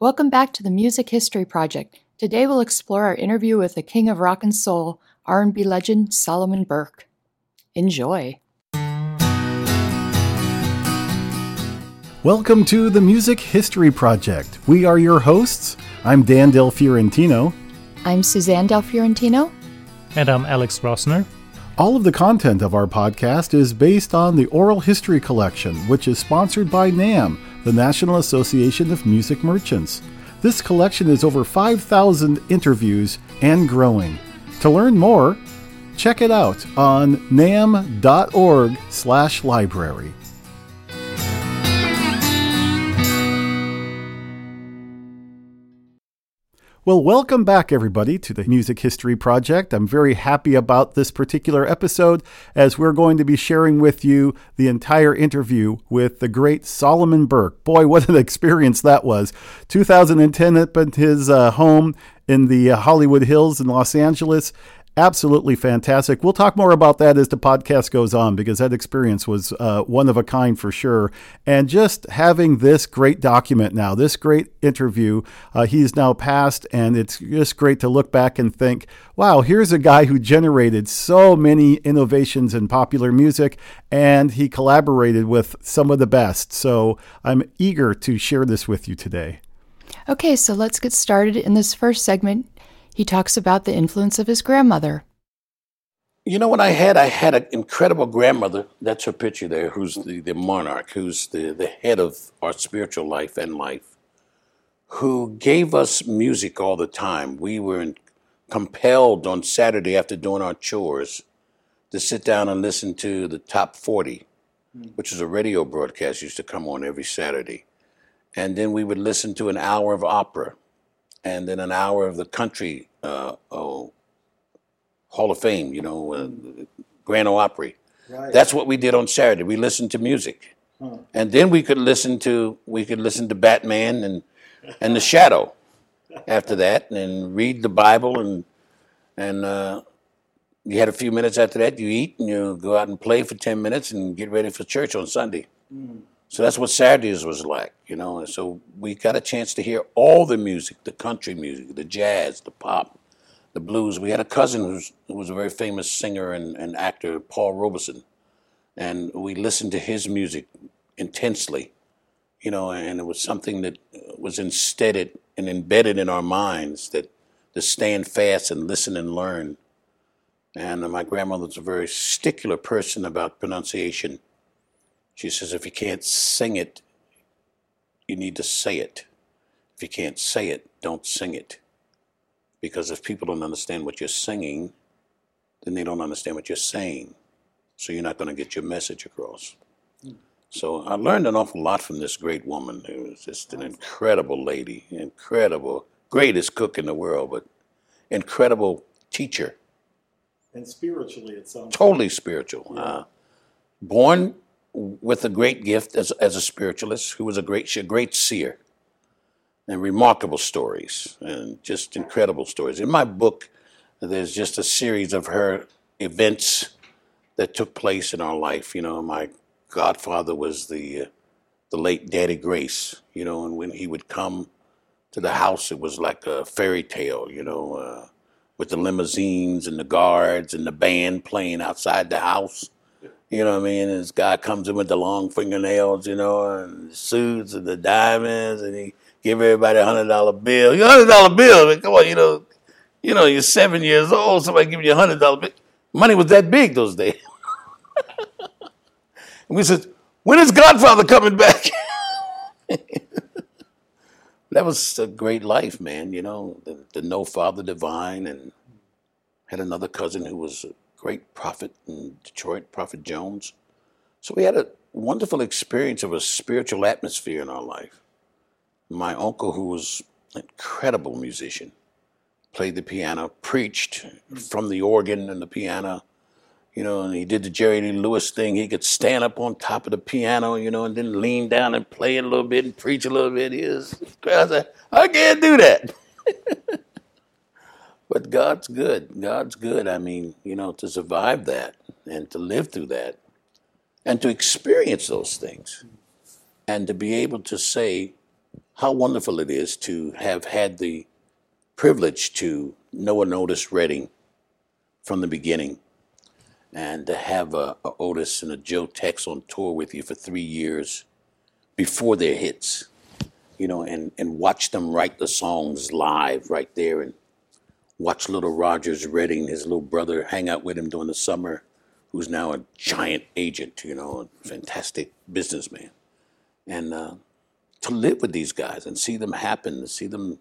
Welcome back to the Music History Project. Today we'll explore our interview with the king of rock and soul, R&B legend Solomon Burke. Enjoy. Welcome to the Music History Project. We are your hosts. I'm Dan Del Fiorentino. I'm Suzanne Del Fiorentino. And I'm Alex Rossner. All of the content of our podcast is based on the Oral History Collection, which is sponsored by NAMM, the National Association of Music Merchants. This collection is over 5,000 interviews and growing. To learn more, check it out on namm.org/library. Well, welcome back, everybody, to the Music History Project. I'm very happy about this particular episode as we're going to be sharing with you the entire interview with the great Solomon Burke. Boy, what an experience that was. 2010 up at his uh, home in the uh, Hollywood Hills in Los Angeles absolutely fantastic. We'll talk more about that as the podcast goes on because that experience was uh, one of a kind for sure. And just having this great document now, this great interview, uh, he's now passed, and it's just great to look back and think, wow, here's a guy who generated so many innovations in popular music, and he collaborated with some of the best. So I'm eager to share this with you today. Okay, so let's get started in this first segment. He talks about the influence of his grandmother. You know what I had? I had an incredible grandmother. That's her picture there, who's the, the monarch, who's the, the head of our spiritual life and life, who gave us music all the time. We were in, compelled on Saturday after doing our chores to sit down and listen to the top 40, mm. which is a radio broadcast used to come on every Saturday. And then we would listen to an hour of opera and then an hour of the country uh, oh, Hall of Fame, you know, uh, Grand Ole Opry. Right. That's what we did on Saturday. We listened to music, huh. and then we could listen to we could listen to Batman and and The Shadow. after that, and read the Bible, and and uh, you had a few minutes after that. You eat and you go out and play for ten minutes and get ready for church on Sunday. Mm. So that's what Saturdays was like, you know. And so we got a chance to hear all the music, the country music, the jazz, the pop, the blues. We had a cousin who's, who was a very famous singer and, and actor, Paul Robeson. And we listened to his music intensely, you know, and it was something that was instead and embedded in our minds that to stand fast and listen and learn. And my grandmother was a very stickler person about pronunciation she says, if you can't sing it, you need to say it. If you can't say it, don't sing it. Because if people don't understand what you're singing, then they don't understand what you're saying. So you're not going to get your message across. So I learned an awful lot from this great woman who was just an incredible lady, incredible, greatest cook in the world, but incredible teacher. And spiritually, it sounds totally spiritual. Yeah. Uh, born with a great gift as, as a spiritualist, who was a great, a great seer, and remarkable stories, and just incredible stories. In my book, there's just a series of her events that took place in our life. You know, my godfather was the uh, the late Daddy Grace. You know, and when he would come to the house, it was like a fairy tale. You know, uh, with the limousines and the guards and the band playing outside the house you know what I mean? And this guy comes in with the long fingernails, you know, and suits and the diamonds, and he give everybody a hundred dollar bill. You hundred dollar bill? Come on, you know, you know, you're seven years old. Somebody give you a hundred dollar bill. Money was that big those days. and we said, when is Godfather coming back? that was a great life, man. You know, the, the no father divine, and had another cousin who was great prophet in Detroit, Prophet Jones. So we had a wonderful experience of a spiritual atmosphere in our life. My uncle, who was an incredible musician, played the piano, preached from the organ and the piano, you know, and he did the Jerry Lee Lewis thing. He could stand up on top of the piano, you know, and then lean down and play a little bit and preach a little bit. He was, I said, I can't do that. But God's good. God's good. I mean, you know, to survive that and to live through that and to experience those things and to be able to say, how wonderful it is to have had the privilege to know an Otis Redding from the beginning and to have a, a Otis and a Joe Tex on tour with you for three years before their hits, you know, and, and watch them write the songs live right there and watch little Rodgers Redding, his little brother, hang out with him during the summer, who's now a giant agent, you know, a fantastic businessman. And uh, to live with these guys and see them happen, to see them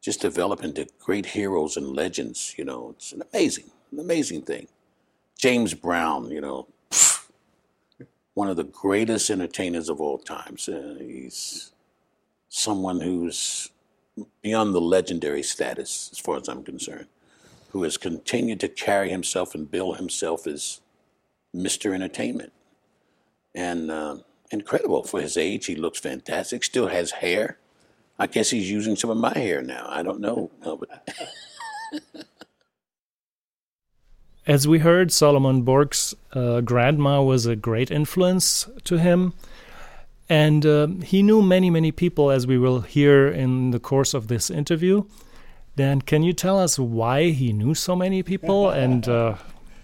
just develop into great heroes and legends, you know, it's an amazing, an amazing thing. James Brown, you know, one of the greatest entertainers of all times. Uh, he's someone who's beyond the legendary status, as far as I'm concerned, who has continued to carry himself and bill himself as Mr. Entertainment. And uh, incredible for his age. He looks fantastic. Still has hair. I guess he's using some of my hair now. I don't know. As we heard, Solomon Burke's uh, grandma was a great influence to him. And uh, he knew many, many people, as we will hear in the course of this interview. Dan, can you tell us why he knew so many people and uh,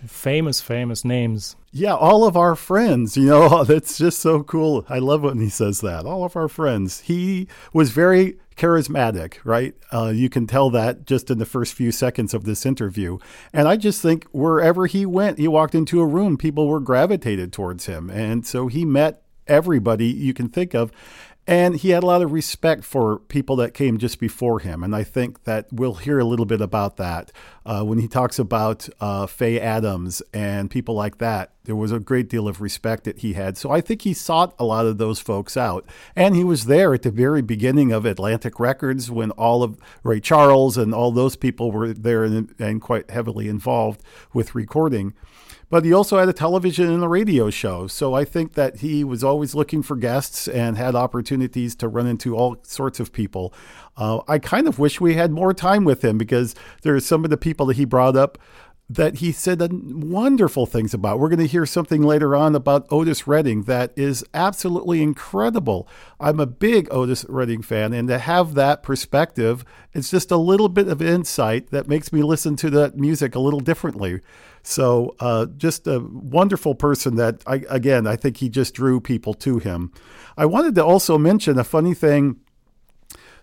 famous, famous names? Yeah, all of our friends, you know, that's just so cool. I love when he says that. All of our friends. He was very charismatic, right? Uh, you can tell that just in the first few seconds of this interview. And I just think wherever he went, he walked into a room, people were gravitated towards him. And so he met everybody you can think of. And he had a lot of respect for people that came just before him. And I think that we'll hear a little bit about that uh, when he talks about uh, Faye Adams and people like that. There was a great deal of respect that he had. So I think he sought a lot of those folks out. And he was there at the very beginning of Atlantic Records when all of Ray Charles and all those people were there and, and quite heavily involved with recording. But he also had a television and a radio show. So I think that he was always looking for guests and had opportunities to run into all sorts of people. Uh, I kind of wish we had more time with him because there are some of the people that he brought up that he said wonderful things about. We're going to hear something later on about Otis Redding that is absolutely incredible. I'm a big Otis Redding fan, and to have that perspective, it's just a little bit of insight that makes me listen to that music a little differently. So, uh, just a wonderful person that, I, again, I think he just drew people to him. I wanted to also mention a funny thing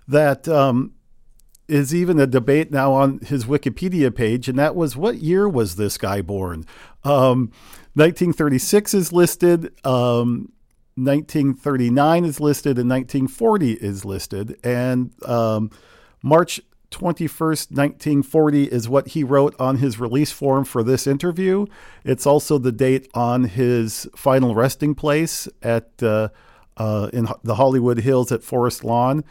that um, is even a debate now on his Wikipedia page, and that was what year was this guy born? Um, 1936 is listed. Um, 1939 is listed and 1940 is listed. And um, March 21st, 1940 is what he wrote on his release form for this interview. It's also the date on his final resting place at uh, uh, in the Hollywood Hills at Forest Lawn.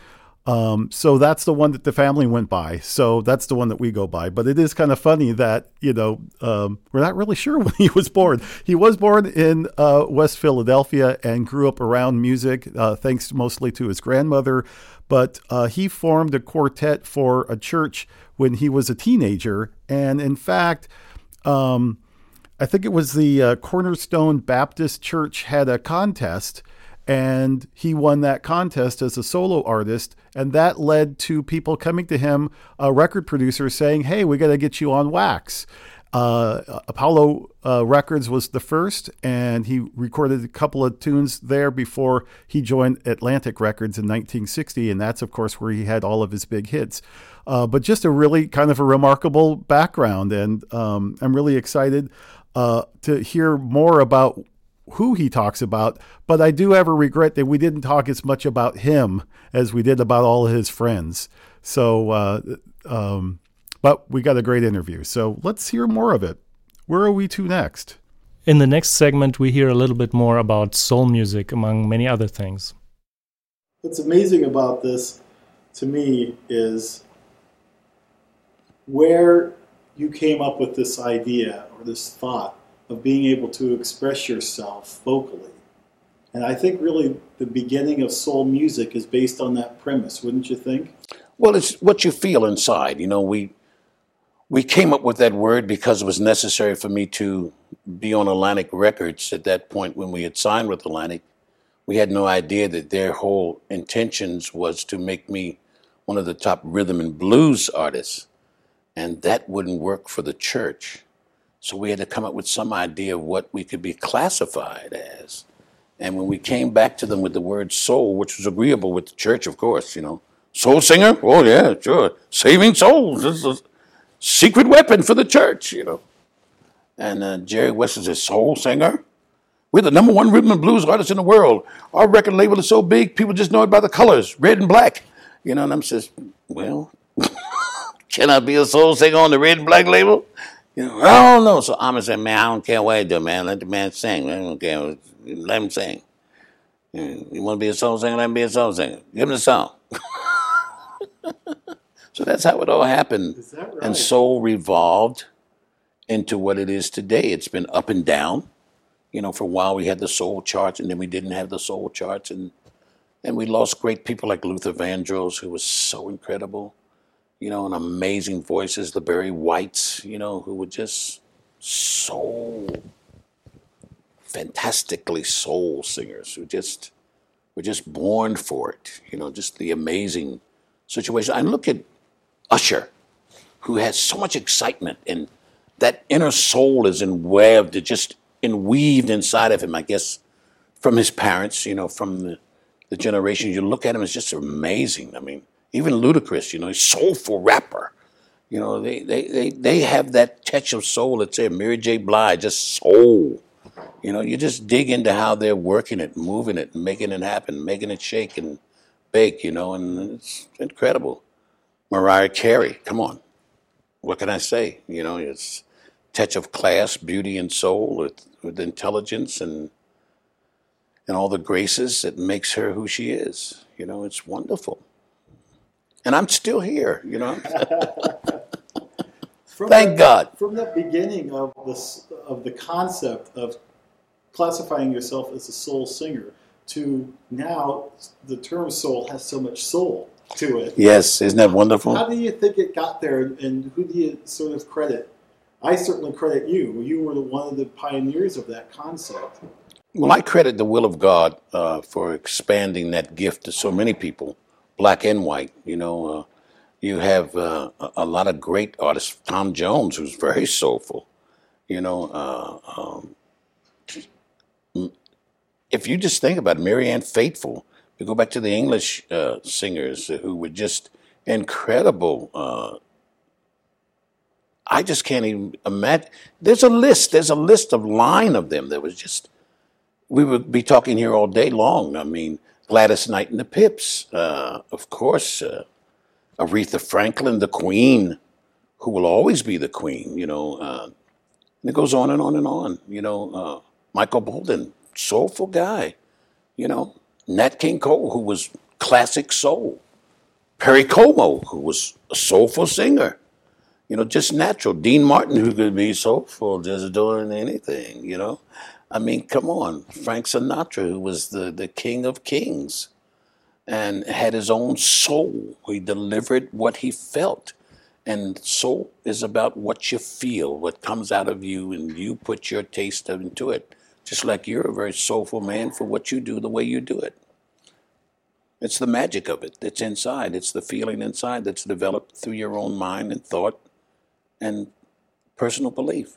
Um, so that's the one that the family went by. So that's the one that we go by. But it is kind of funny that, you know, um, we're not really sure when he was born. He was born in uh, West Philadelphia and grew up around music, uh, thanks mostly to his grandmother. But uh, he formed a quartet for a church when he was a teenager. And in fact, um, I think it was the uh, Cornerstone Baptist Church had a contest and he won that contest as a solo artist and that led to people coming to him a record producer saying hey we got to get you on wax. Uh, apollo uh, records was the first and he recorded a couple of tunes there before he joined atlantic records in 1960 and that's of course where he had all of his big hits. Uh, but just a really kind of a remarkable background and um, i'm really excited uh, to hear more about who he talks about, but I do have a regret that we didn't talk as much about him as we did about all of his friends. So, uh, um, but we got a great interview. So let's hear more of it. Where are we to next? In the next segment, we hear a little bit more about soul music, among many other things. What's amazing about this to me is where you came up with this idea or this thought of being able to express yourself vocally. And I think really the beginning of soul music is based on that premise, wouldn't you think? Well, it's what you feel inside. You know, we we came up with that word because it was necessary for me to be on Atlantic Records at that point when we had signed with Atlantic. we had no idea that their whole intentions was to make me one of the top rhythm and blues artists. And that wouldn't work for the church. So we had to come up with some idea of what we could be classified as. And when we came back to them with the word soul, which was agreeable with the church, of course, you know, soul singer? Oh, yeah, sure. Saving souls. This is a secret weapon for the church, you know. And uh, Jerry West is a soul singer. We're the number one rhythm and blues artist in the world. Our record label is so big, people just know it by the colors, red and black. You know, and I'm says, well, can I be a soul singer on the red and black label? You know, I don't know. So I'm gonna say, man, I don't care what I do, man. Let the man sing. I don't care. Let him sing. You want to be a soul singer? Let him be a soul singer. Give him the song. so that's how it all happened. right? And soul revolved into what it is today. It's been up and down. You know, for a while we had the soul charts, and then we didn't have the soul charts, and and we lost great people like Luther Vandross, who was so incredible. You know, and amazing voices, the Barry Whites. You know, who were just so fantastically soul singers who just were just born for it. You know, just the amazing situation. I look at Usher, who has so much excitement and that inner soul is enweaved, just enweaved inside of him, I guess, from his parents, you know, from the, the generation. You look at him, it's just amazing. I mean, even Ludacris, you know, soulful rapper. You know, they, they, they, they have that touch of soul. Let's say Mary J. Blige, just soul. You know, you just dig into how they're working it, moving it, making it happen, making it shake and bake, you know, and it's incredible. Mariah Carey, come on. What can I say? You know, it's touch of class, beauty, and soul with, with intelligence and and all the graces that makes her who she is. You know, it's wonderful. And I'm still here, you know. Thank the, God. From the beginning of this of the concept of classifying yourself as a soul singer to now the term soul has so much soul to it. Yes, isn't that wonderful? How do you think it got there, and who do you sort of credit? I certainly credit you. You were one of the pioneers of that concept. Well, I credit the will of God uh, for expanding that gift to so many people, black and white. You know, uh, you have uh, a- lot of great artists. Tom Jones, who's very soulful. You know, uh, um, if you just think about it, Marianne Faithfull, you go back to the English uh, singers who were just incredible. Uh, I just can't even imagine. There's a list. There's a list of line of them that was just. We would be talking here all day long. I mean, Gladys Knight and the Pips, uh, of course, uh, Aretha Franklin, the Queen, who will always be the Queen. You know, uh, and it goes on and on and on. You know, uh, Michael Bolton, soulful guy. You know, Nat King Cole, who was classic soul. Perry Como, who was a soulful singer. You know, just natural. Dean Martin, who could be soulful, just doing anything. You know, I mean, come on. Frank Sinatra, who was the the king of kings, and had his own soul. He delivered what he felt. And soul is about what you feel, what comes out of you, and you put your taste into it. Just like you're a very soulful man for what you do, the way you do it. It's the magic of it that's inside. It's the feeling inside that's developed through your own mind and thought and personal belief.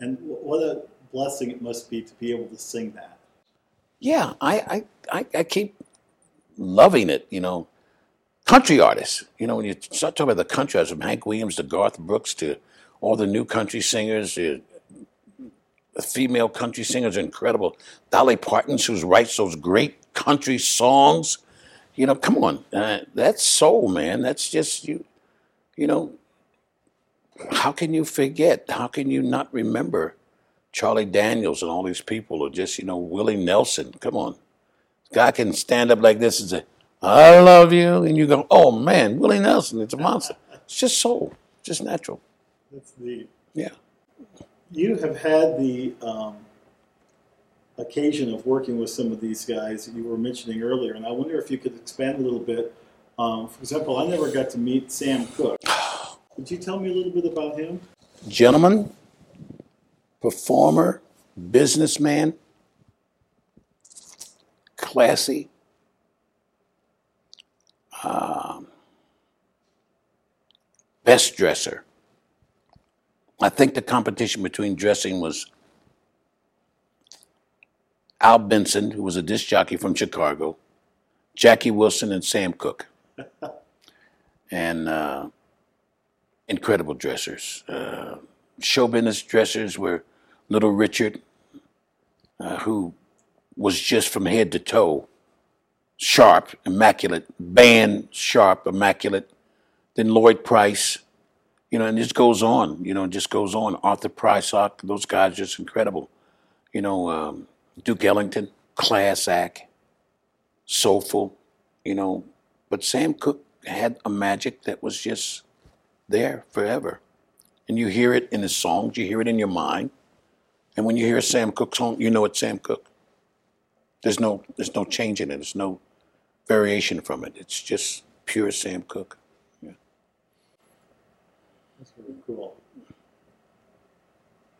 And what a blessing it must be to be able to sing that. Yeah, I, I, I, I keep loving it, you know. Country artists, you know, when you start talking about the country artists, from Hank Williams to Garth Brooks to all the new country singers, the female country singers are incredible. Dolly Parton, who writes those great country songs, you know, come on, uh, that's soul, man. That's just you, you know. How can you forget? How can you not remember Charlie Daniels and all these people, or just you know Willie Nelson? Come on, guy can stand up like this and say, "I love you," and you go, "Oh man, Willie Nelson, it's a monster." It's just soul, just natural. That's the Yeah. you have had the um, occasion of working with some of these guys that you were mentioning earlier, and I wonder if you could expand a little bit. Um, for example, I never got to meet Sam Cooke. Could you tell me a little bit about him? Gentleman, performer, businessman, classy, um, best dresser. I think the competition between dressing was Al Benson, who was a disc jockey from Chicago, Jackie Wilson, and Sam Cooke. and uh, incredible dressers. Uh, show business dressers were Little Richard, uh, who was just from head to toe sharp, immaculate, band sharp, immaculate. Then Lloyd Price, you know, and this goes on, you know, it just goes on. Arthur Prysock, those guys just incredible. You know, um, Duke Ellington, class act, soulful, you know. But Sam Cooke had a magic that was just there forever. And you hear it in his songs, you hear it in your mind. And when you hear Sam Cooke song, you know it's Sam Cooke. There's no there's no change in it. There's no variation from it. It's just pure Sam Cooke. Yeah. That's really cool.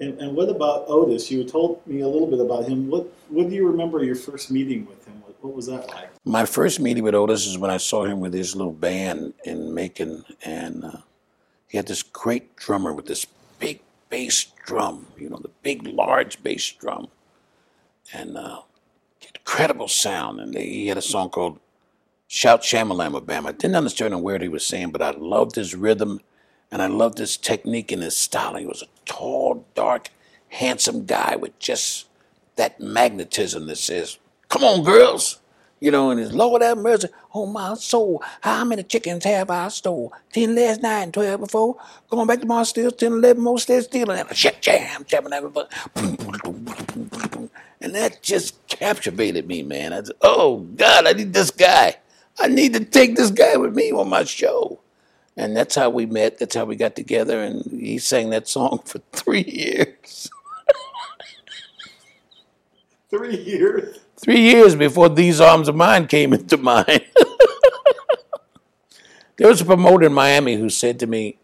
And, and what about Otis? You told me a little bit about him. What what do you remember your first meeting with him? What, what was that like? My first meeting with Otis is when I saw him with his little band in Macon, and uh, he had this great drummer with this big bass drum, you know, the big, large bass drum, and uh, incredible sound. And they, he had a song called Shout Shamalama Bam. I didn't understand a word he was saying, but I loved his rhythm and I loved his technique and his style. He was a tall, dark, handsome guy with just that magnetism that says, Come on, girls. You know, and it's Lord have mercy on my soul. How many chickens have I stole? Ten last night and twelve before. Going back to my still, ten, eleven more still stealing. And a shit jam, jamming everybody. And that just captivated me, man. I said, oh, God, I need this guy. I need to take this guy with me on my show. And that's how we met. That's how we got together. And he sang that song for three years. Three years? Three years before These Arms of Mine came into mind. there was a promoter in Miami who said to me,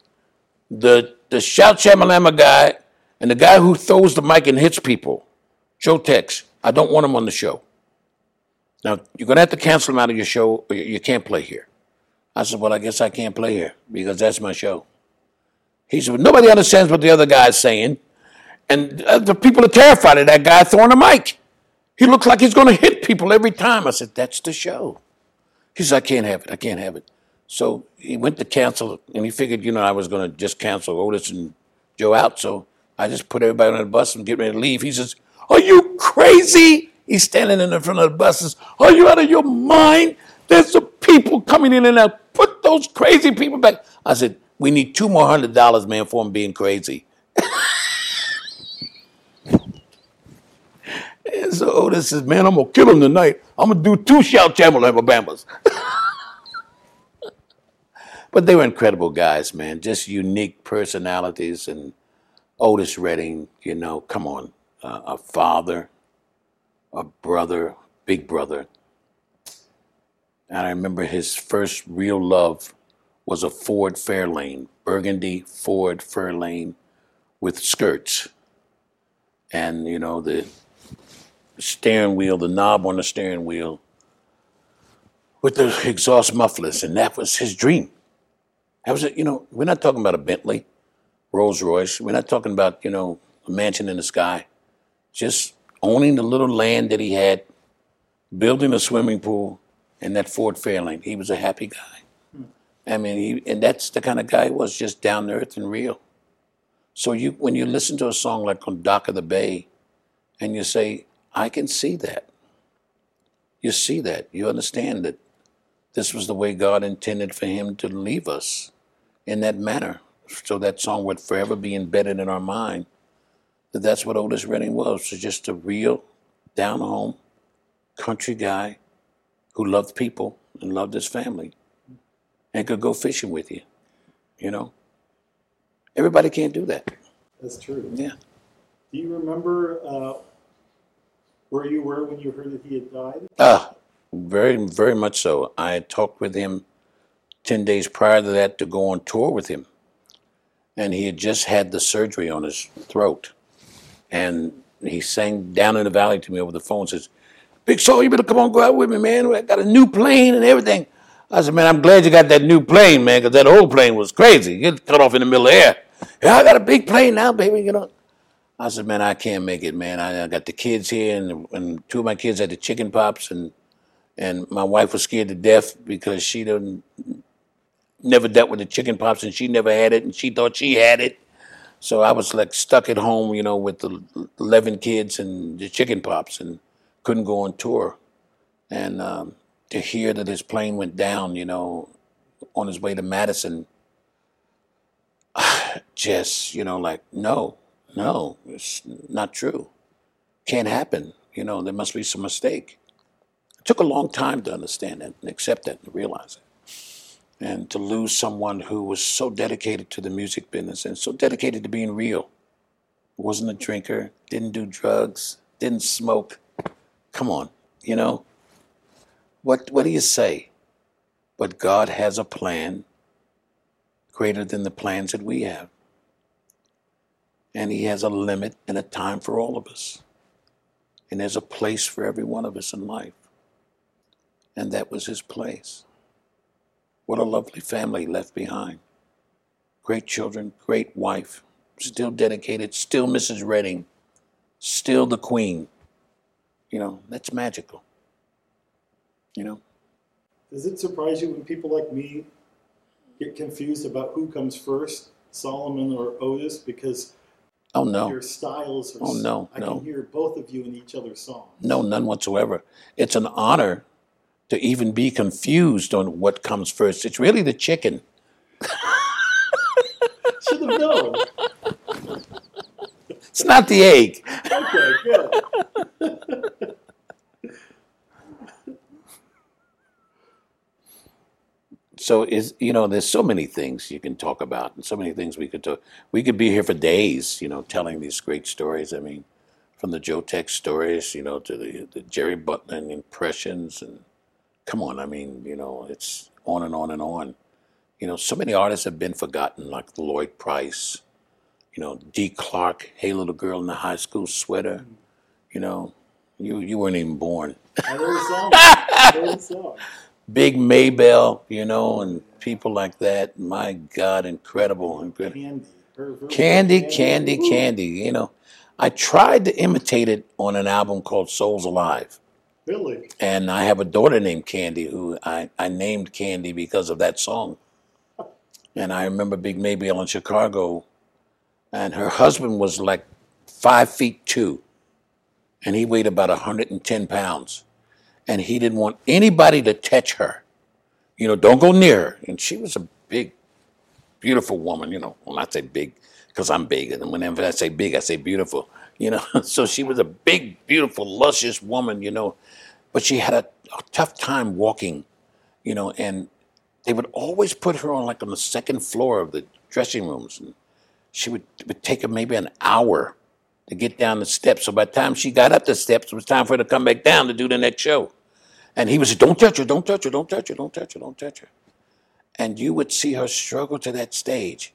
the, the Shout Shamalama guy and the guy who throws the mic and hits people, Joe Tex, I don't want him on the show. Now, you're going to have to cancel him out of your show or you can't play here. I said, Well, I guess I can't play here because that's my show. He said, well, Nobody understands what the other guy's saying. And uh, the people are terrified of that guy throwing a mic. He looks like he's going to hit people every time. I said, That's the show. He said, I can't have it. I can't have it. So he went to cancel, and he figured, you know, I was going to just cancel Otis and Joe out. So I just put everybody on the bus and get ready to leave. He says, Are you crazy? He's standing in the front of the buses. Are you out of your mind? There's some people coming in and out. Put those crazy people back. I said, we need two more hundred dollars, man, for him being crazy. and so Otis says, man, I'm gonna kill him tonight. I'm gonna do two shout Chamel Alabama's. but they were incredible guys, man. Just unique personalities and Otis Redding, you know, come on, uh, a father, a brother, big brother. And I remember his first real love was a Ford Fairlane, burgundy Ford Fairlane with skirts. And, you know, the steering wheel, the knob on the steering wheel with the exhaust mufflers. And that was his dream. That was, you know, we're not talking about a Bentley, Rolls Royce. We're not talking about, you know, a mansion in the sky. Just owning the little land that he had, building a swimming pool, and that Ford Fairlane. He was a happy guy. I mean, he, and that's the kind of guy he was, just down to earth and real. So you, when you listen to a song like on Dock of the Bay, and you say, I can see that. You see that. You understand that this was the way God intended for him to leave us in that manner. So that song would forever be embedded in our mind that that's what Otis Redding was, was just a real, down home, country guy who loved people and loved his family and could go fishing with you, you know. Everybody can't do that. That's true. Yeah. Do you remember uh, where you were when you heard that he had died? Ah, very, very much so. I talked with him 10 days prior to that to go on tour with him. And he had just had the surgery on his throat. And he sang down in the valley to me over the phone, says, Big Soul, you better come on, go out with me, man. I got a new plane and everything. I said, man, I'm glad you got that new plane, man, because that old plane was crazy. You cut off in the middle of the air. Yeah, I got a big plane now, baby, you know. I said, man, I can't make it, man. I, I got the kids here, and, and two of my kids had the chicken pops, and and my wife was scared to death because she didn't never dealt with the chicken pops, and she never had it, and she thought she had it. So I was like stuck at home, you know, with the eleven kids and the chicken pops, and couldn't go on tour. And um, to hear that his plane went down, you know, on his way to Madison, just you know, like no, no, it's not true. Can't happen. You know, there must be some mistake. It took a long time to understand that and accept that and realize it. And to lose someone who was so dedicated to the music business and so dedicated to being real. Wasn't a drinker, didn't do drugs, didn't smoke. Come on, you know? What what do you say? But God has a plan greater than the plans that we have. And He has a limit and a time for all of us. And there's a place for every one of us in life. And that was His place. What a lovely family left behind. Great children, great wife, still dedicated, still Mrs. Redding, still the Queen. You know, that's magical. You know? Does it surprise you when people like me get confused about who comes first, Solomon or Otis? Because Oh no. your styles are Oh, no, I no. can hear both of you in each other's songs. No, none whatsoever. It's an honor to even be confused on what comes first. It's really the chicken. Should have known. It's not the egg. Okay, good. So is you know, there's so many things you can talk about, and so many things we could talk. We could be here for days, you know, telling these great stories. I mean, from the Joe Tex stories, you know, to the, the Jerry Butler impressions, and come on, I mean, you know, it's on and on and on. You know, so many artists have been forgotten, like Lloyd Price, you know, Dee Clark, Hey Little Girl in the High School Sweater. You know, you you weren't even born. I know the song. I know the song. Big Maybelle, you know, and people like that. My God, incredible, incredible. Candy. Her version of Candy, candy, candy. You know, I tried to imitate it on an album called Souls Alive. Really? And I have a daughter named Candy who I, I named Candy because of that song. And I remember Big Maybelle in Chicago, and her husband was like five feet two, and he weighed about 110 pounds. And he didn't want anybody to touch her. You know, don't go near her. And she was a big, beautiful woman, you know. Well, I say big because I'm big. And whenever I say big, I say beautiful, you know. so she was a big, beautiful, luscious woman, you know. But she had a, a tough time walking, you know, and they would always put her on like on the second floor of the dressing rooms. And she would, would take her maybe an hour to get down the steps. So by the time she got up the steps, it was time for her to come back down to do the next show. And he would say, Don't touch her, don't touch her, don't touch her, don't touch her, don't touch her. And you would see her struggle to that stage.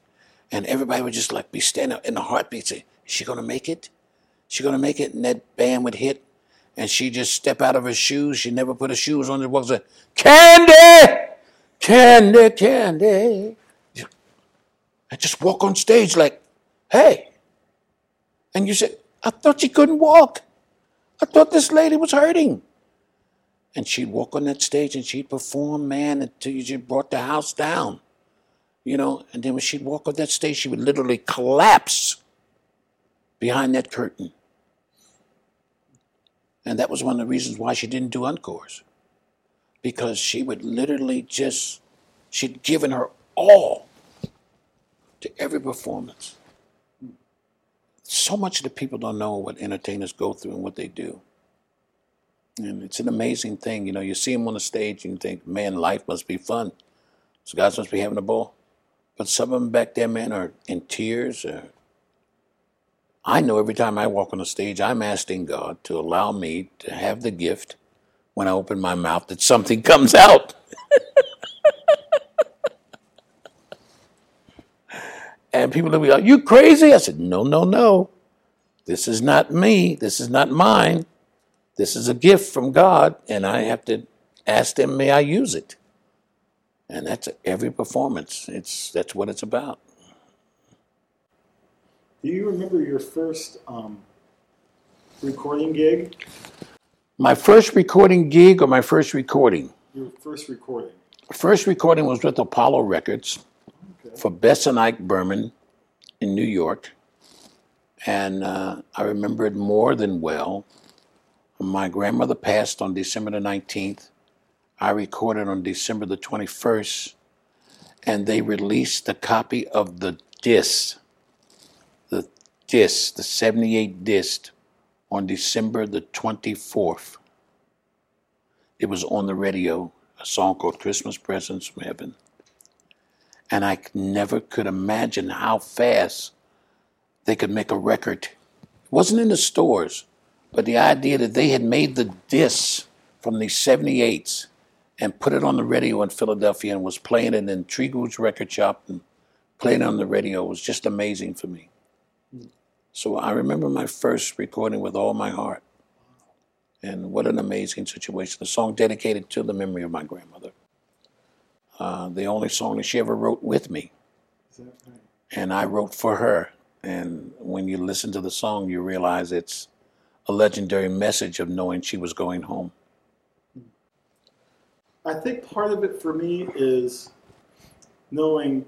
And everybody would just like be standing in a heartbeat, say, Is she gonna make it? Is she gonna make it? And that band would hit. And she just step out of her shoes. She never put her shoes on. It was a candy, candy, candy. And just walk on stage like, hey. And you say, I thought she couldn't walk. I thought this lady was hurting. And she'd walk on that stage and she'd perform, man, until you just brought the house down. You know, and then when she'd walk on that stage, she would literally collapse behind that curtain. And that was one of the reasons why she didn't do encores. Because she would literally just, she'd given her all to every performance. So much that people don't know what entertainers go through and what they do. And it's an amazing thing. You know, you see them on the stage and you think, man, life must be fun. These guys must be having a ball. But some of them back there, man, are in tears. Or I know every time I walk on the stage, I'm asking God to allow me to have the gift when I open my mouth that something comes out. and people will be like, You crazy? I said, No, no, no. This is not me. This is not mine. This is a gift from God, and I have to ask them, may I use it? And that's every performance. It's that's what it's about. Do you remember your first um, recording gig? My first recording gig or my first recording? Your first recording. First recording was with Apollo Records Okay. for Bess and Ike Berman in New York. And uh, I remember it more than well. My grandmother passed on December the 19th. I recorded on December the 21st. And they released a copy of the disc, the disc, the 78 disc, on December the 24th. It was on the radio, a song called Christmas Presents from Heaven and I never could imagine how fast they could make a record. It wasn't in the stores, but the idea that they had made the discs from the 78s and put it on the radio in Philadelphia and was playing it in Trigu's record shop and playing it on the radio was just amazing for me. So I remember my first recording with all my heart. And what an amazing situation. The song dedicated to the memory of my grandmother uh, the only song that she ever wrote with me, right? and I wrote for her. And when you listen to the song, you realize it's a legendary message of knowing she was going home. I think part of it for me is knowing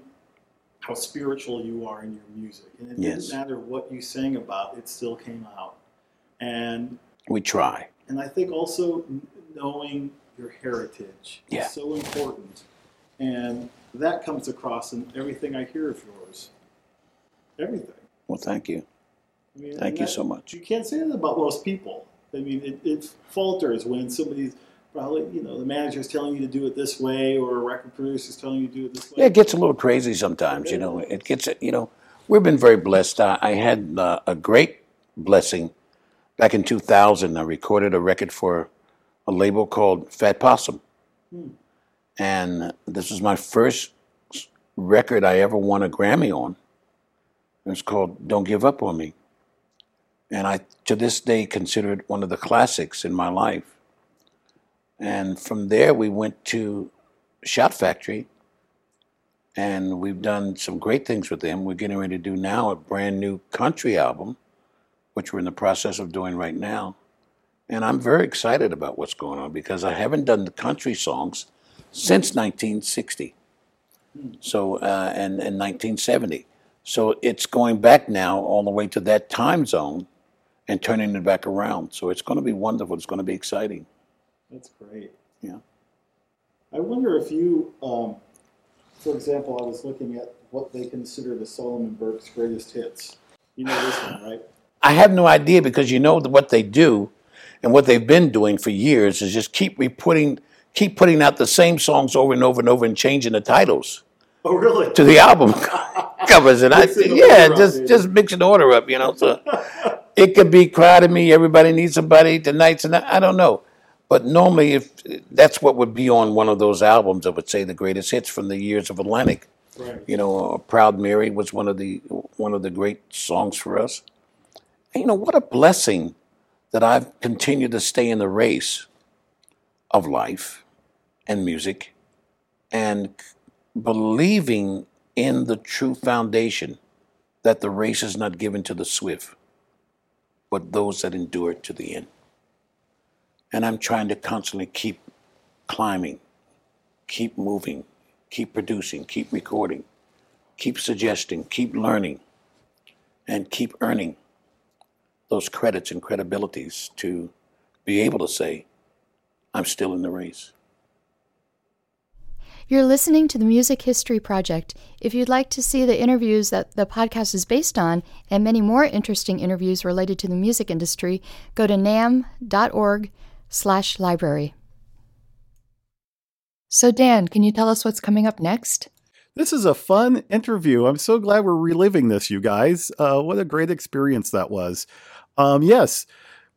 how spiritual you are in your music. And it Yes. didn't matter what you sang about, it still came out. And We try. and I think also knowing your heritage Yeah. is so important. And that comes across in everything I hear of yours. Everything. Well, thank you. I mean, Thank you that- so much. You can't say that about most people. I mean, it, it falters when somebody's probably, you know, the manager's telling you to do it this way or a record producer's telling you to do it this way. Yeah, it gets a little crazy sometimes, you know. It gets, you know, we've been very blessed. I, I had uh, a great blessing back in 2000. I recorded a record for a label called Fat Possum. And this was my first record I ever won a Grammy on. It was called Don't Give Up on Me. And I, to this day, consider it one of the classics in my life. And from there, we went to Shout Factory and we've done some great things with them. We're getting ready to do now a brand new country album, which we're in the process of doing right now. And I'm very excited about what's going on because I haven't done the country songs since 1960. So, uh, and, and 1970. So it's going back now all the way to that time zone and turning it back around. So it's going to be wonderful. It's going to be exciting. That's great. Yeah. I wonder if you, um, for example, I was looking at what they consider the Solomon Burke's greatest hits. You know this one, right? I have no idea because you know what they do and what they've been doing for years is just keep reporting, keep putting out the same songs over and over and over and changing the titles Oh, really? to the album covers. And I think, yeah, just just mixing the order up, you know. So it could be "Cry to Me," "Everybody Needs Somebody," "Tonight's Tonight." I don't know, but normally, if that's what would be on one of those albums, I would say the greatest hits from the years of Atlantic. Right. You know, uh, "Proud Mary" was one of the one of the great songs for us. And, you know, what a blessing that I've continued to stay in the race of life and music, and believing in the true foundation that the race is not given to the swift, but those that endure to the end. And I'm trying to constantly keep climbing, keep moving, keep producing, keep recording, keep suggesting, keep learning, and keep earning those credits and credibilities to be able to say, I'm still in the race. You're listening to the Music History Project. If you'd like to see the interviews that the podcast is based on and many more interesting interviews related to the music industry, go to namm.org slash library. So, Dan, can you tell us what's coming up next? This is a fun interview. I'm so glad we're reliving this, you guys. Uh, what a great experience that was. Um, yes,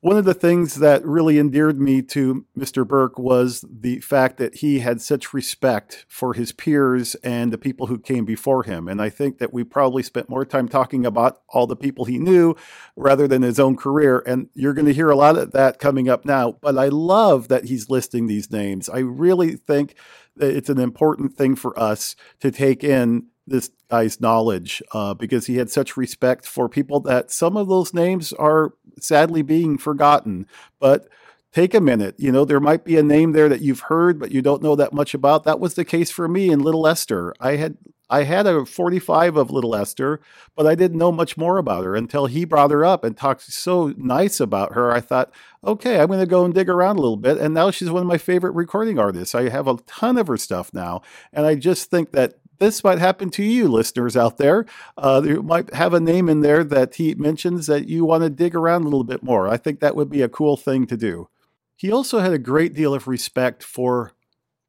One of the things that really endeared me to Mr. Burke was the fact that he had such respect for his peers and the people who came before him. And I think that we probably spent more time talking about all the people he knew rather than his own career. And you're going to hear a lot of that coming up now. But I love that he's listing these names. I really think that it's an important thing for us to take in this guy's knowledge uh, because he had such respect for people that some of those names are sadly being forgotten. But take a minute. You know, there might be a name there that you've heard, but you don't know that much about. That was the case for me in Little Esther. I had I had a 45 of Little Esther, but I didn't know much more about her until he brought her up and talked so nice about her. I thought, okay, I'm going to go and dig around a little bit. And now she's one of my favorite recording artists. I have a ton of her stuff now. And I just think that this might happen to you, listeners out there. Uh, you might have a name in there that he mentions that you want to dig around a little bit more. I think that would be a cool thing to do. He also had a great deal of respect for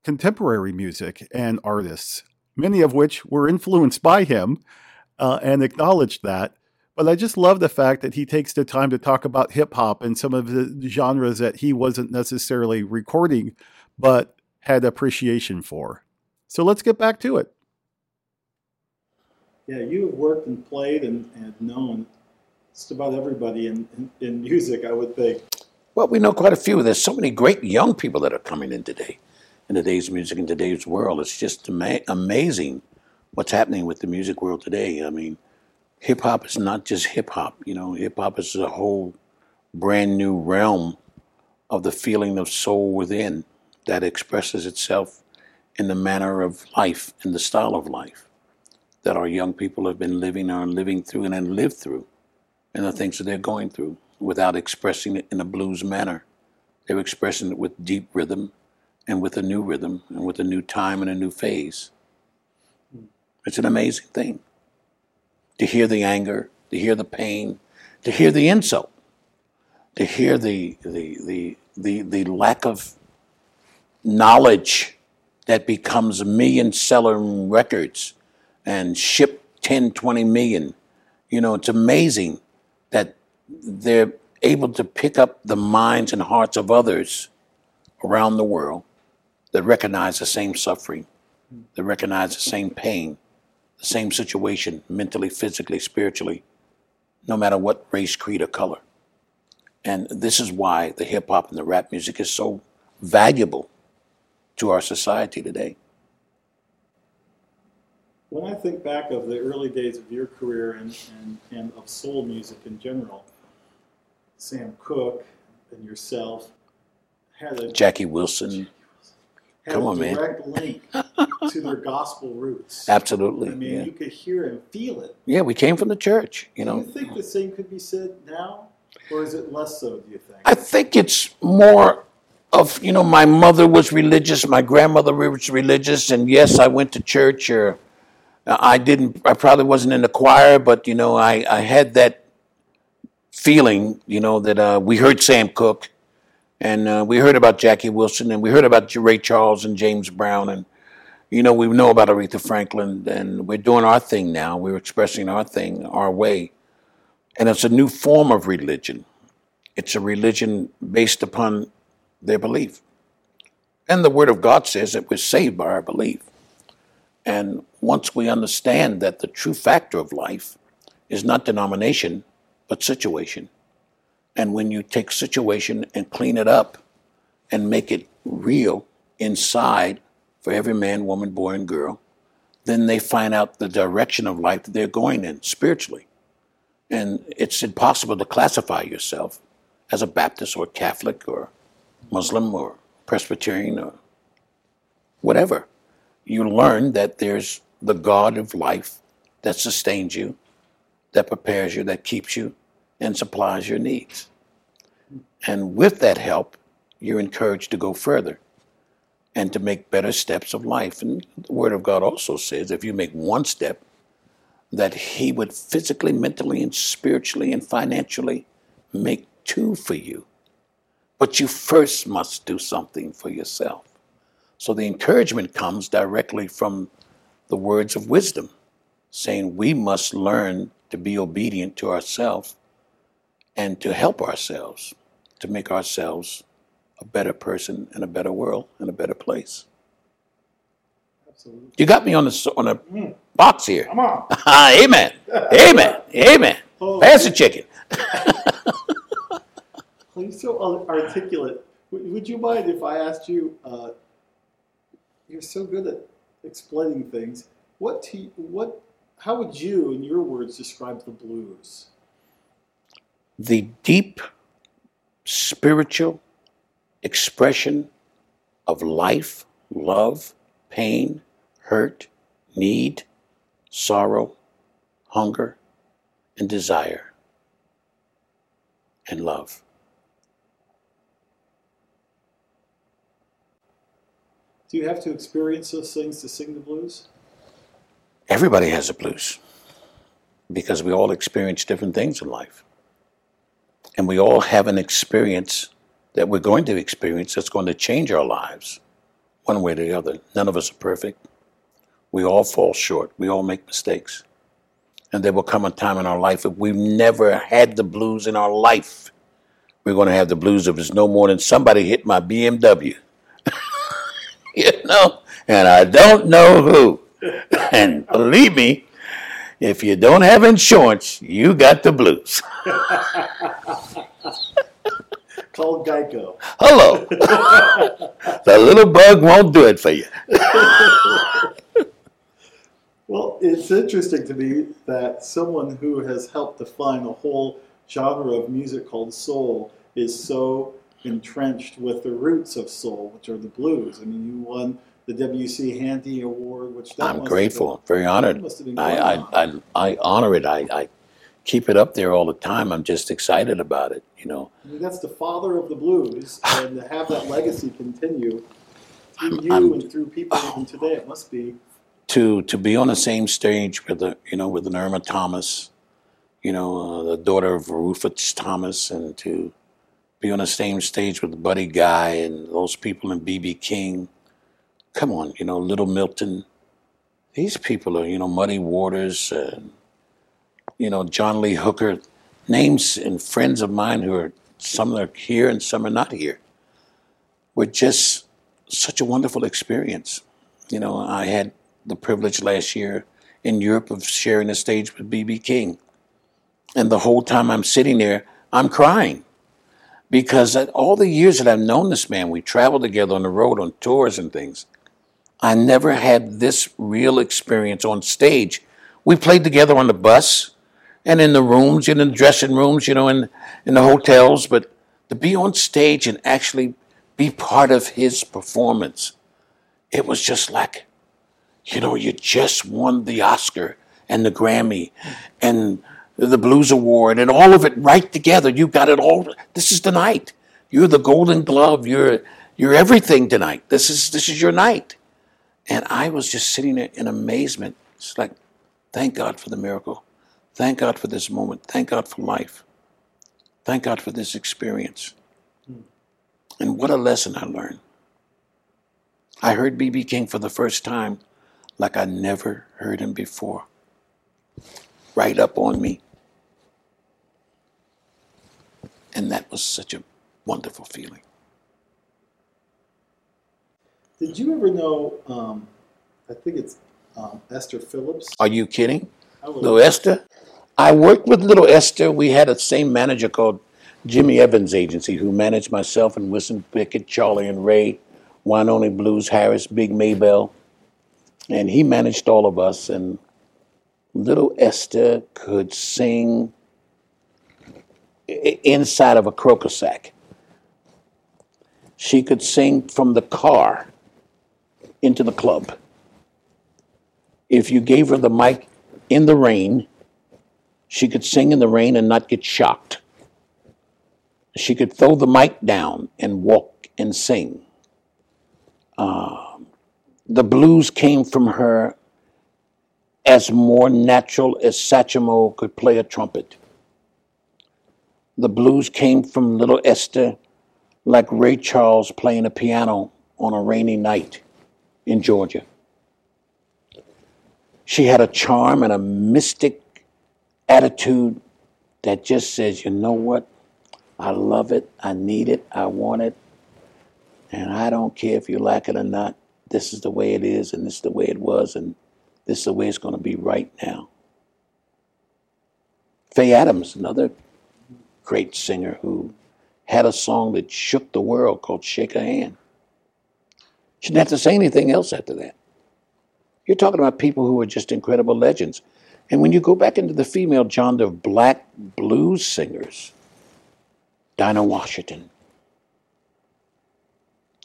contemporary music and artists, many of which were influenced by him uh, and acknowledged that. But I just love the fact that he takes the time to talk about hip hop and some of the genres that he wasn't necessarily recording, but had appreciation for. So let's get back to it. Yeah, you have worked and played and, and known just about everybody in, in, in music, I would think. Well, we know quite a few. There's so many great young people that are coming in today, in today's music, in today's world. It's just ama- amazing what's happening with the music world today. I mean, hip hop is not just hip hop. You know, hip hop is a whole brand new realm of the feeling of soul within that expresses itself in the manner of life, in the style of life that our young people have been living or living through and then lived through and the things that they're going through without expressing it in a blues manner. They're expressing it with deep rhythm and with a new rhythm and with a new time and a new phase. It's an amazing thing to hear the anger, to hear the pain, to hear the insult, to hear the, the, the, the, the lack of knowledge that becomes million selling records and ship 10, 20 million. You know, it's amazing that they're able to pick up the minds and hearts of others around the world that recognize the same suffering, that recognize the same pain, the same situation, mentally, physically, spiritually, no matter what race, creed, or color. And this is why the hip hop and the rap music is so valuable to our society today. When I think back of the early days of your career and, and, and of soul music in general, Sam Cooke and yourself had a Jackie Wilson. had Come a on, man. direct link to their gospel roots. Absolutely. I mean, yeah. you could hear and feel it. yeah, we came from the church, you do know. you think the same could be said now, or is it less so? Do you think? I think it's more of, you know, my mother was religious, my grandmother was religious, and yes, I went to church or I didn't, I probably wasn't in the choir, but, you know, I, I had that feeling, you know, that uh, we heard Sam Cooke and uh, we heard about Jackie Wilson and we heard about Ray Charles and James Brown and, you know, we know about Aretha Franklin and we're doing our thing now. We're expressing our thing our way. And it's a new form of religion. It's a religion based upon their belief. And the Word of God says that we're saved by our belief. And once we understand that the true factor of life is not denomination, but situation. And when you take situation and clean it up and make it real inside for every man, woman, boy, and girl, then they find out the direction of life that they're going in spiritually. And it's impossible to classify yourself as a Baptist or Catholic or Muslim or Presbyterian or whatever. You learn that there's the God of life that sustains you, that prepares you, that keeps you, and supplies your needs. And with that help, you're encouraged to go further and to make better steps of life. And the Word of God also says if you make one step, that He would physically, mentally, and spiritually and financially make two for you. But you first must do something for yourself. So the encouragement comes directly from the words of wisdom, saying we must learn to be obedient to ourselves and to help ourselves. to make ourselves a better person and a better world and a better place. Absolutely. You got me on the on the box here. Come on. Amen. Amen. Amen. Oh. Pass the chicken. Well, you're so ar- articulate. Would, would you mind if I asked you? Uh, you're so good at explaining things. What you- what? How would you, in your words, describe the blues? The deep spiritual expression of life, love, pain, hurt, need, sorrow, hunger, and desire, and love. Do you have to experience those things to sing the blues? Everybody has a blues because we all experience different things in life. And we all have an experience that we're going to experience that's going to change our lives one way or the other. None of us are perfect. We all fall short. We all make mistakes. And there will come a time in our life if we've never had the blues in our life, we're going to have the blues if it's no more than somebody hit my BMW. Know? And I don't know who. And believe me, if you don't have insurance, you got the blues. Call Geico. Hello. the little bug won't do it for you. Well, it's interesting to me that someone who has helped define a whole genre of music called soul is so entrenched with the roots of soul, which are the blues. I mean, you won the W.C. Handy Award, which that I'm grateful, very honored. must have been I, I, I, I honor it. I, I keep it up there all the time. I'm just excited about it, you know. I mean, that's the father of the blues, and to have that legacy continue through I'm- you I'm- and through people even today, it must be. to to be on the same stage with the you know with an Irma Thomas, you know uh, the daughter of Rufus Thomas, and to be on the same stage with Buddy Guy and those people in BB King. Come on, you know Little Milton. These people are you know Muddy Waters, uh, you know John Lee Hooker, names and friends of mine who are some are here and some are not here. Were just such a wonderful experience. You know, I had the privilege last year in Europe of sharing the stage with BB King. And the whole time I'm sitting there, I'm crying. Because all the years that I've known this man, we traveled together on the road on tours and things. I never had this real experience on stage. We played together on the bus and in the rooms, in the dressing rooms, you know, in, in the hotels, but to be on stage and actually be part of his performance, it was just like, you know, you just won the Oscar and the Grammy and the Blues Award and all of it right together. You got it all. This is the night. You're the Golden Glove. You're you're everything tonight. This is this is your night. And I was just sitting there in amazement. It's like, thank God for the miracle. Thank God for this moment. Thank God for life. Thank God for this experience. And what a lesson I learned. I heard B.B. King for the first time like I never heard him before. Right up on me. And that was such a wonderful feeling. Did you ever know? Um, I think it's um, Esther Phillips. Are you kidding? Little Esther? I worked with Little Esther. We had a same manager called Jimmy Evans Agency who managed myself and Wilson Pickett, Charlie and Ray, Wynonie Blues Harris, Big Maybelle. And he managed all of us. And Little Esther could sing inside of a crocus sack. She could sing from the car into the club. If you gave her the mic in the rain, she could sing in the rain and not get shocked. She could throw the mic down and walk and sing. Um, the blues came from her as more natural as Satchmo could play a trumpet. The blues came from little Esther like Ray Charles playing a piano on a rainy night in Georgia. She had a charm and a mystic attitude that just says, you know what? I love it. I need it. I want it. And I don't care if you like it or not. This is the way it is, and this is the way it was, and this is the way it's going to be right now. Faye Adams, another great singer who had a song that shook the world called Shake a Hand. She didn't have to say anything else after that. You're talking about people who are just incredible legends. And when you go back into the female genre of black blues singers, Dinah Washington,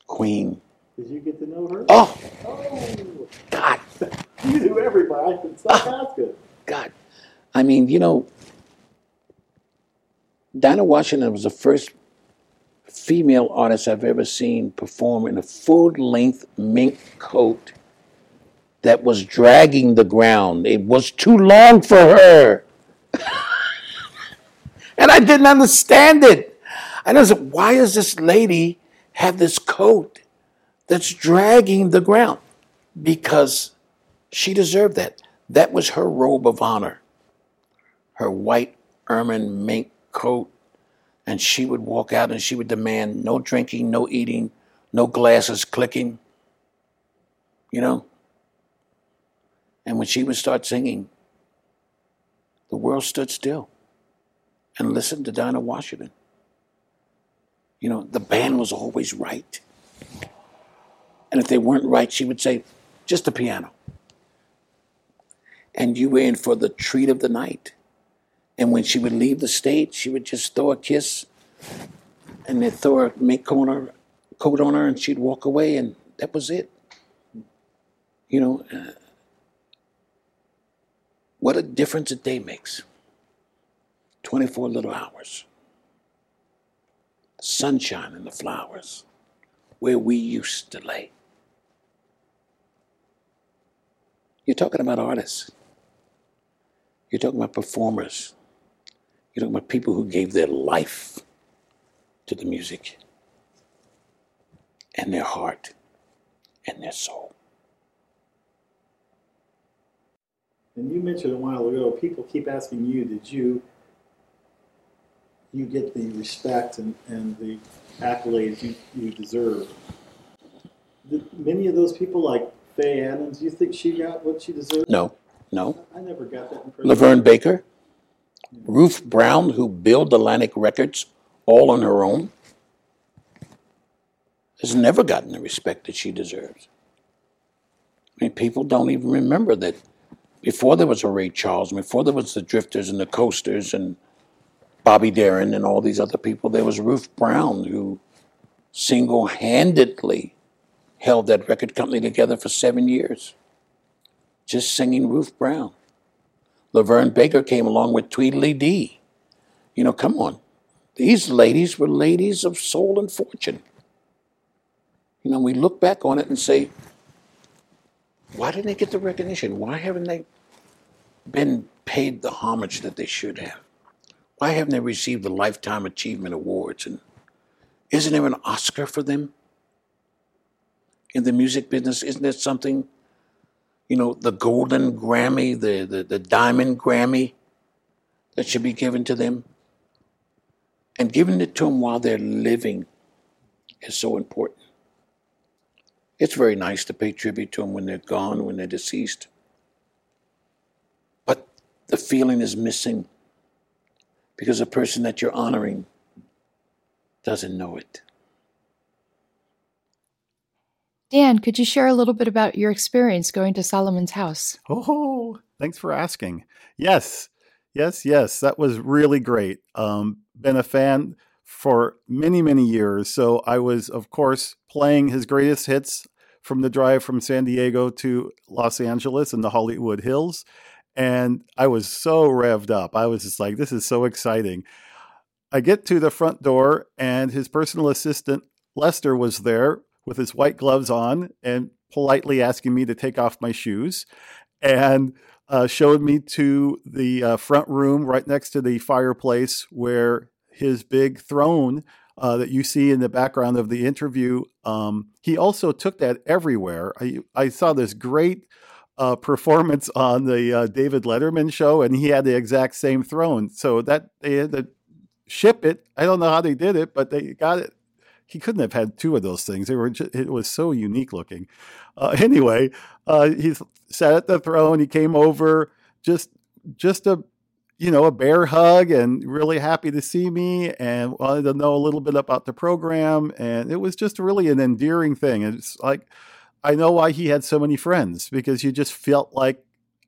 Queen. Did you get to know her? Oh, Oh, God, you knew everybody. Stop asking. Ah, God. I mean, you know, Dinah Washington was the first female artist I've ever seen perform in a full length mink coat that was dragging the ground. It was too long for her. and I didn't understand it. And I like, why does this lady have this coat that's dragging the ground? Because she deserved that. That was her robe of honor. Her white ermine mink coat. And she would walk out and she would demand no drinking, no eating, no glasses clicking. You know? And when she would start singing, the world stood still and listened to Dinah Washington. You know, the band was always right. And if they weren't right, she would say, just the piano. And you were in for the treat of the night. And when she would leave the stage, she would just throw a kiss and they'd throw her make coat on her, coat on her and she'd walk away and that was it. You know, uh, what a difference a day makes. 24 little hours. Sunshine and the flowers where we used to lay. You're talking about artists. You're talking about performers. You're talking about people who gave their life to the music and their heart and their soul. And you mentioned a while ago, people keep asking you, did you you get the respect and, and the accolades you, you deserve? Did many of those people, like Faye Adams, do you think she got what she deserved? No, no. I never got that impression. LaVern Baker, Ruth Brown, who built Atlantic Records all on her own, has never gotten the respect that she deserves. I mean, people don't even remember that before there was a Ray Charles, before there was the Drifters and the Coasters and Bobby Darin and all these other people, there was Ruth Brown who single handedly held that record company together for seven years. Just singing Ruth Brown. LaVern Baker came along with Tweedledee Dee. You know, come on. These ladies were ladies of soul and fortune. You know, we look back on it and say, why didn't they get the recognition? Why haven't they been paid the homage that they should have? Why haven't they received the Lifetime Achievement Awards? And isn't there an Oscar for them in the music business? Isn't there something, you know, the Golden Grammy, the, the, the Diamond Grammy that should be given to them? And giving it to them while they're living is so important. It's very nice to pay tribute to them when they're gone, when they're deceased. But the feeling is missing because the person that you're honoring doesn't know it. Dan, could you share a little bit about your experience going to Solomon's house? Oh, thanks for asking. Yes, yes, yes. That was really great. Um, been a fan for many, many years. So I was, of course, playing his greatest hits from the drive from San Diego to Los Angeles and the Hollywood Hills. And I was so revved up. I was just like, this is so exciting. I get to the front door, and his personal assistant, Lester, was there with his white gloves on and politely asking me to take off my shoes and uh, showed me to the uh, front room right next to the fireplace where his big throne uh, that you see in the background of the interview. Um, he also took that everywhere. I, I saw this great uh, performance on the uh, David Letterman show, and he had the exact same throne. So that they had to ship it. I don't know how they did it, but they got it. He couldn't have had two of those things. They were just, it was so unique looking. Uh, anyway, uh, he sat at the throne. He came over, just just a you know a bear hug, and really happy to see me, and wanted to know a little bit about the program. And it was just really an endearing thing. It's like I know why he had so many friends because you just felt like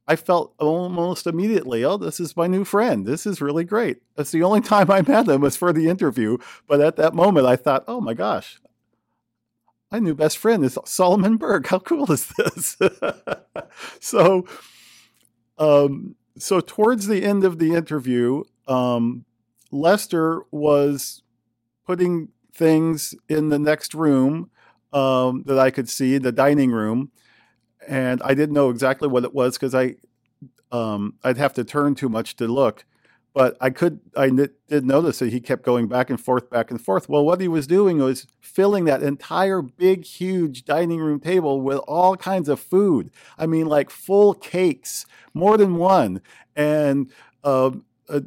I felt almost immediately, oh, this is my new friend. This is really great. That's the only time I met him was for the interview. But at that moment, I thought, oh my gosh, my new best friend is Solomon Burke. How cool is this? so, um, so towards the end of the interview, um, Lester was putting things in the next room um, that I could see, the dining room and I didn't know exactly what it was because I um, I'd have to turn too much to look. But I could I did notice that he kept going back and forth, back and forth. Well, what he was doing was filling that entire big, huge dining room table with all kinds of food. I mean, like full cakes, more than one, and uh, a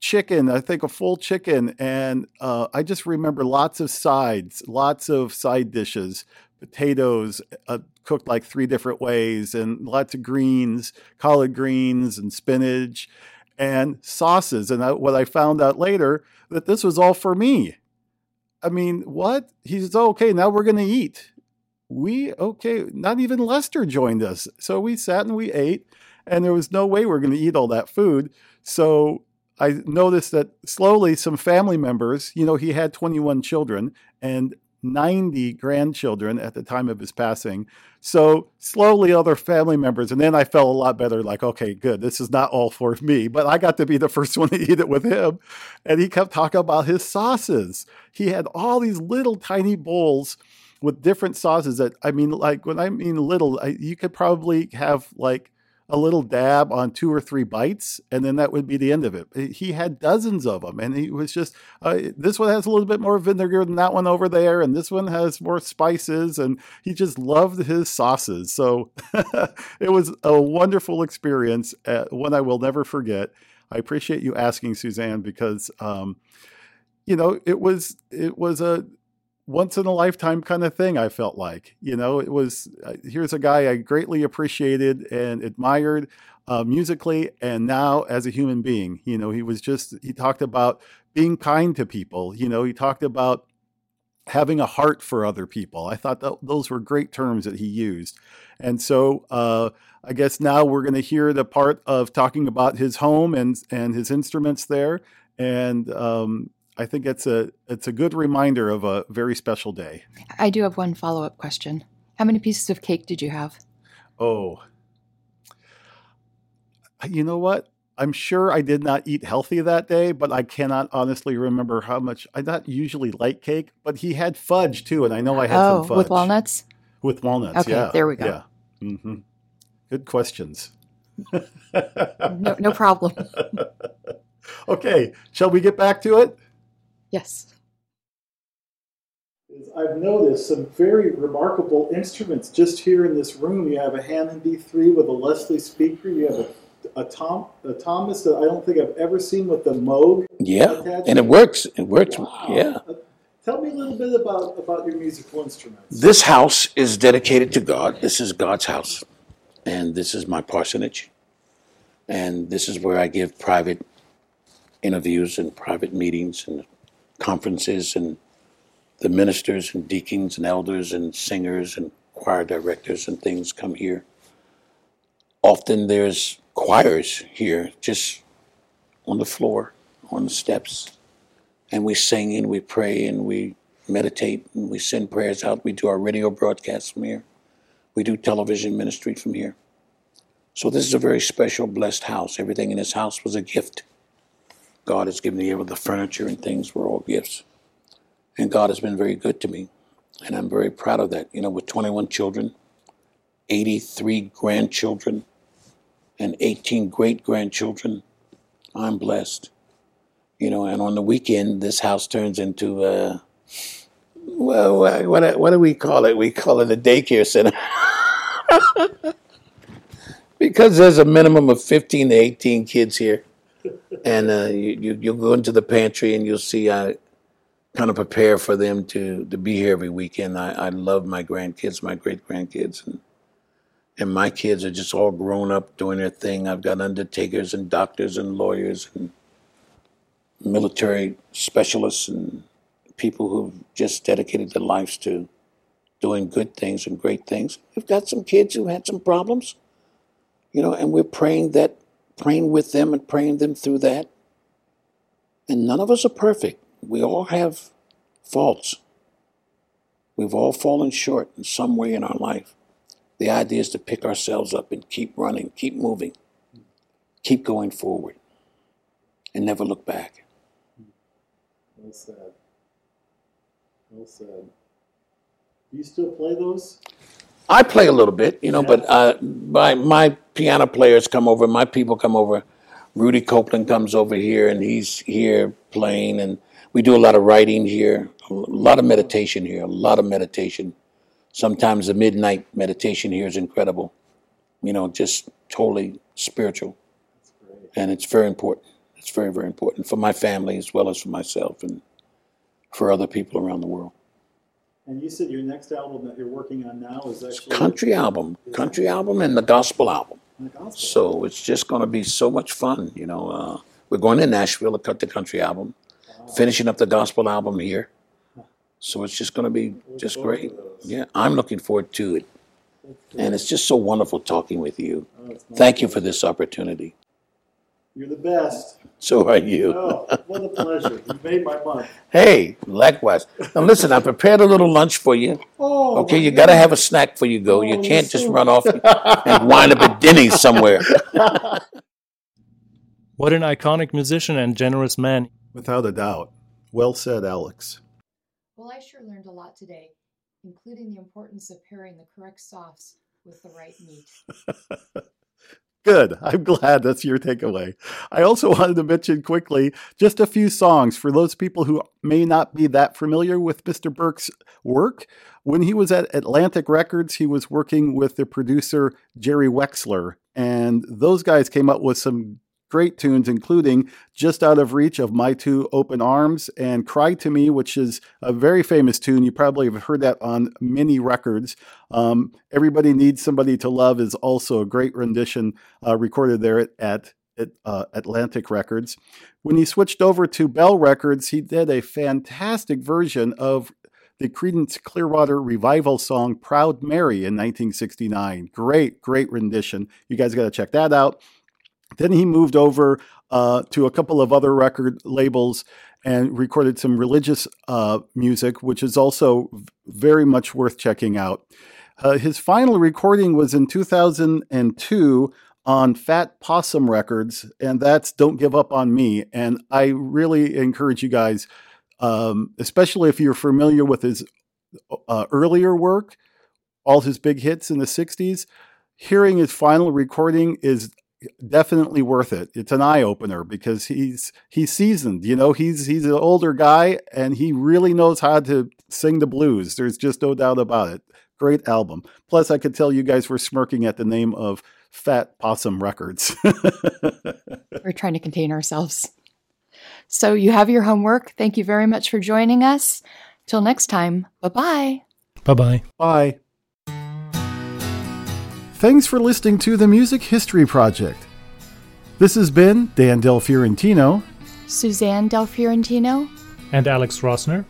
chicken. I think a full chicken, and uh, I just remember lots of sides, lots of side dishes, potatoes, uh, cooked like three different ways and lots of greens, collard greens and spinach and sauces. And I, what I found out later that this was all for me. I mean, what? He says, oh, okay, now we're going to eat. We, okay, not even Lester joined us. So we sat and we ate, and there was no way we are going to eat all that food. So I noticed that slowly some family members, you know, he had 21 children, and 90 grandchildren at the time of his passing. So slowly other family members, and then I felt a lot better like, okay, good, this is not all for me, but I got to be the first one to eat it with him. And he kept talking about his sauces. He had all these little tiny bowls with different sauces that, I mean, like when I mean little, I, you could probably have like a little dab on two or three bites, and then that would be the end of it. He had dozens of them, and he was just uh, this one has a little bit more vinegar than that one over there, and this one has more spices, and he just loved his sauces. So it was a wonderful experience, uh, one I will never forget. I appreciate you asking, Suzanne, because um, you know it was it was a once in a lifetime kind of thing. I felt like, you know, it was uh, here's a guy I greatly appreciated and admired uh, musically, and now as a human being, you know, he was just he talked about being kind to people. You know, he talked about having a heart for other people. I thought that those were great terms that he used, and so. Uh, I guess now we're going to hear the part of talking about his home and and his instruments there, and um, I think it's a it's a good reminder of a very special day. I do have one follow up question. How many pieces of cake did you have? Oh, you know what? I'm sure I did not eat healthy that day, but I cannot honestly remember how much. I not usually like cake, but he had fudge too, and I know I had oh, some fudge with walnuts. With walnuts, okay, yeah. There we go. Yeah. Mm-hmm. Good questions. no, no problem. okay, shall we get back to it? Yes. I've noticed some very remarkable instruments just here in this room. You have a Hammond B3 with a Leslie speaker. You have a, a, Tom, a Thomas that I don't think I've ever seen with the Moog. Yeah, and it works. It works. Wow. Yeah. Uh, tell me a little bit about, about your musical instruments. This house is dedicated to God. This is God's house. And this is my parsonage. And this is where I give private interviews and private meetings and conferences and the ministers and deacons and elders and singers and choir directors and things come here. Often there's choirs here just on the floor, on the steps, and we sing and we pray and we meditate and we send prayers out. We do our radio broadcasts from here. We do television ministry from here. So this is a very special, blessed house. Everything in this house was a gift. God has given me able the furniture and things were all gifts. And God has been very good to me. And I'm very proud of that. You know, with 21 children, 83 grandchildren, and 18 great grandchildren, I'm blessed. You know, and on the weekend, this house turns into a, well, what, what do we call it? We call it a daycare center. because there's a minimum of 15 to 18 kids here. And uh, you, you go into the pantry and you'll see I kind of prepare for them to to be here every weekend. I, I love my grandkids, my great grandkids, and and my kids are just all grown up doing their thing. I've got undertakers and doctors and lawyers and military specialists and people who've just dedicated their lives to doing good things and great things. We've got some kids who had some problems, you know, and we're praying that, praying with them and praying them through that. And none of us are perfect. We all have faults. We've all fallen short in some way in our life. The idea is to pick ourselves up and keep running, keep moving, keep going forward, and never look back. Well said. Well said. Do you still play those? I play a little bit, you know, but uh, my my piano players come over, my people come over. Rudy Copeland comes over here, and he's here playing, and we do a lot of writing here, a lot of meditation here, a lot of meditation. Sometimes the midnight meditation here is incredible, you know, just totally spiritual, and it's very important. It's very very important for my family as well as for myself and for other people around the world. And you said your next album that you're working on now is actually Country album, country album, and the gospel album. So it's just going to be so much fun. You know, uh, we're going to Nashville to cut the country album, finishing up the gospel album here. So it's just going to be just great. Yeah, I'm looking forward to it. And it's just so wonderful talking with you. Thank you for this opportunity. You're the best. So are you. Oh, what a pleasure. You made my month. Hey, likewise. Now listen, I prepared a little lunch for you. Oh, Okay, you got to have a snack before you go. You Oh, can't just so- run off and wind up at Denny's somewhere. What an iconic musician and generous man. Without a doubt. Well said, Alex. Well, I sure learned a lot today, including the importance of pairing the correct sauce with the right meat. Good. I'm glad that's your takeaway. I also wanted to mention quickly just a few songs for those people who may not be that familiar with Mr. Burke's work. When he was at Atlantic Records, he was working with the producer Jerry Wexler, and those guys came up with some great tunes, including Just Out of Reach of My Two Open Arms and Cry to Me, which is a very famous tune. You probably have heard that on many records. Um, Everybody Needs Somebody to Love is also a great rendition uh, recorded there at, at, uh, Atlantic Records. When he switched over to Bell Records, he did a fantastic version of the Creedence Clearwater revival song Proud Mary in 1969. Great, great rendition. You guys got to check that out. Then he moved over uh, to a couple of other record labels and recorded some religious uh, music, which is also very much worth checking out. Uh, his final recording was in 2002 on Fat Possum Records, and that's Don't Give Up on Me. And I really encourage you guys, um, especially if you're familiar with his uh, earlier work, all his big hits in the 60s, hearing his final recording is definitely worth it. It's an eye opener because he's he's seasoned. You know, he's he's an older guy and he really knows how to sing the blues. There's just no doubt about it. Great album. Plus, I could tell you guys were smirking at the name of Fat Possum Records. We're trying to contain ourselves. So you have your homework. Thank you very much for joining us. Till next time, bye bye. Bye bye. Bye. Thanks for listening to the Music History Project. This has been Dan Del Fiorentino. Suzanne Del Fiorentino. And Alex Rossner.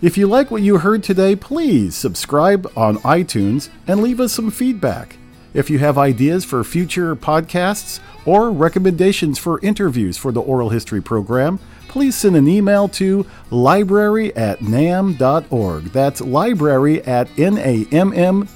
If you like what you heard today, please subscribe on iTunes and leave us some feedback. If you have ideas for future podcasts or recommendations for interviews for the Oral History program, please send an email to library at namm.org. That's library at namm.org.